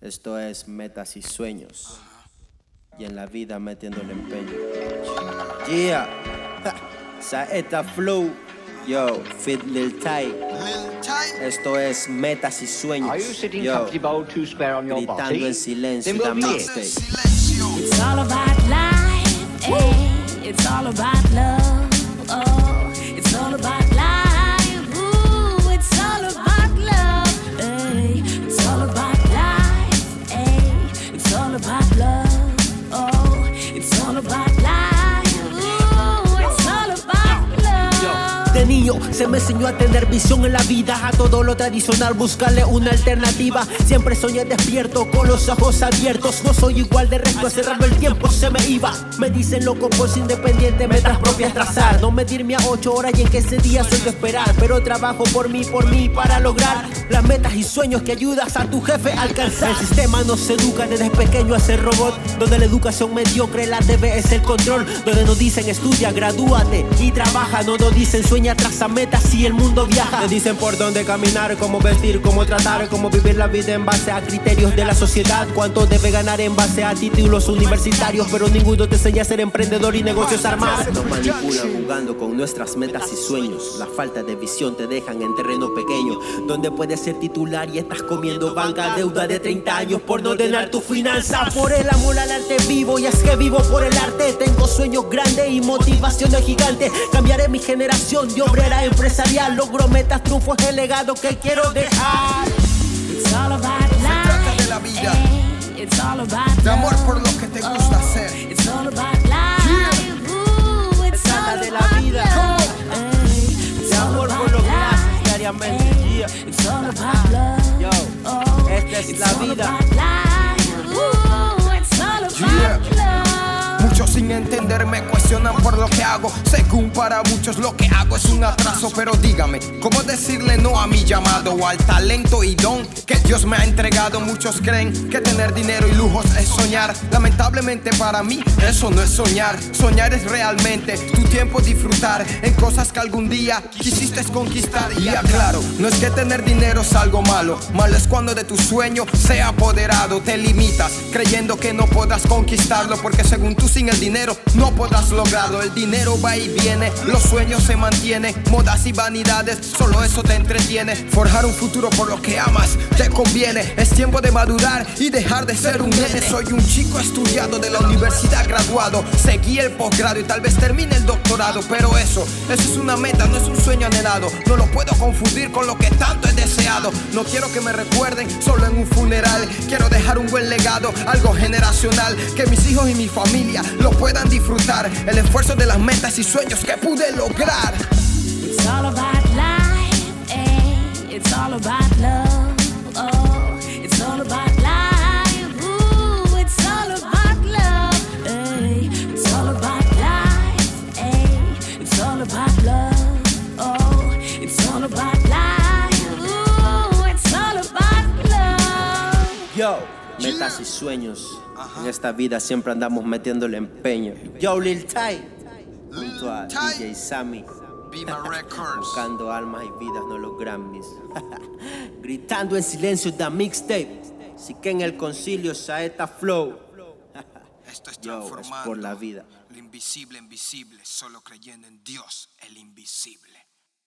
Esto es metas y sueños. Y en la vida metiendo el empeño. Yeah. Saeta Flow. Yo, Fit Lil Ty. Esto es metas y sueños. Are you sitting Yo, about two square on your gritando body? en silencio Then la we'll be it. mixtape. It's all about life, eh? It's all about love, oh. Se me enseñó a tener visión en la vida, a todo lo tradicional buscarle una alternativa. Siempre soñé despierto con los ojos abiertos. No soy igual de resto, cerrando el tiempo se me iba. Me dicen loco por ser independiente, metas propias trazar. No medirme a ocho horas y en que ese día de esperar. Pero trabajo por mí, por mí, para lograr las metas y sueños que ayudas a tu jefe a alcanzar. El sistema nos educa desde pequeño a ser robot, donde la educación mediocre la debe es el control. Donde nos dicen estudia, gradúate y trabaja. No nos dicen sueña, traza metas y el mundo viaja. Te dicen por dónde caminar, cómo vestir, cómo tratar, cómo vivir la vida en base a criterios de la sociedad. Cuánto debe ganar en base a títulos universitarios, pero ninguno te enseña a ser emprendedor y negocios armar. Nos manipulan jugando con nuestras metas y sueños. La falta de visión te dejan en terreno pequeño, donde puedes ser titular y estás comiendo banca, deuda de 30 años por no ordenar tu finanza. Por el amor al arte vivo y es que vivo por el arte. Tengo sueños grandes y motivaciones gigantes. Cambiaré mi generación de obrera empresarial. Logro metas, triunfos, el legado que quiero dejar. It's all about trata de life, la vida. eh? It's all about De amor por lo que te gusta oh. hacer. It's all about life, ooh. It's trata all de la vida. love, eh? De amor por lo que haces life, diariamente. Yeah. It's all about love, Yo, oh. esta es It's la vida. Muchos sin entender me cuestionan por lo que hago. Según para muchos lo que hago es un atraso. Pero dígame, ¿cómo decirle no a mi llamado o al talento y don que Dios me ha entregado? Muchos creen que tener dinero y lujos es soñar. Lamentablemente para mí eso no es soñar. Soñar es realmente tu tiempo disfrutar en cosas que algún día quisiste conquistar. Y aclaro, no es que tener dinero es algo malo. Malo es cuando de tu sueño sea apoderado. Te limitas creyendo que no podrás conquistarlo porque según tú sin el dinero no podrás lograrlo. El dinero va y viene, los sueños se mantienen, modas y vanidades, solo eso te entretiene. Forjar un futuro por lo que amas te conviene. Es tiempo de madurar y dejar de ser un nene. Soy un chico estudiado de la universidad graduado. Seguí el posgrado y tal vez termine el doctorado, pero eso, eso es una meta, no es un sueño anhelado. No lo puedo confundir con lo que tanto he deseado. No quiero que me recuerden solo en un funeral. Quiero dejar un buen legado, algo generacional, que mis hijos y mi familia lo puedan disfrutar. El esfuerzo de las metas y sueños que pude lograr. It's all about life, eh? It's all about love, oh. It's all about life, ooh. It's all about love, eh? It's all about life, eh? It's all about love, oh. It's all about life, ooh. It's all about love. Yo, metas y sueños. En esta vida siempre andamos metiéndole empeño. Yo, Lil Ty. Junto a. DJ Sammy. Buscando almas y vidas, no los Grammys. Gritando en silencio da mixtape. Si que en el concilio Saeta Flow. Esto es Yo, es transformando por la vida. lo invisible en visible, solo creyendo en Dios, el invisible.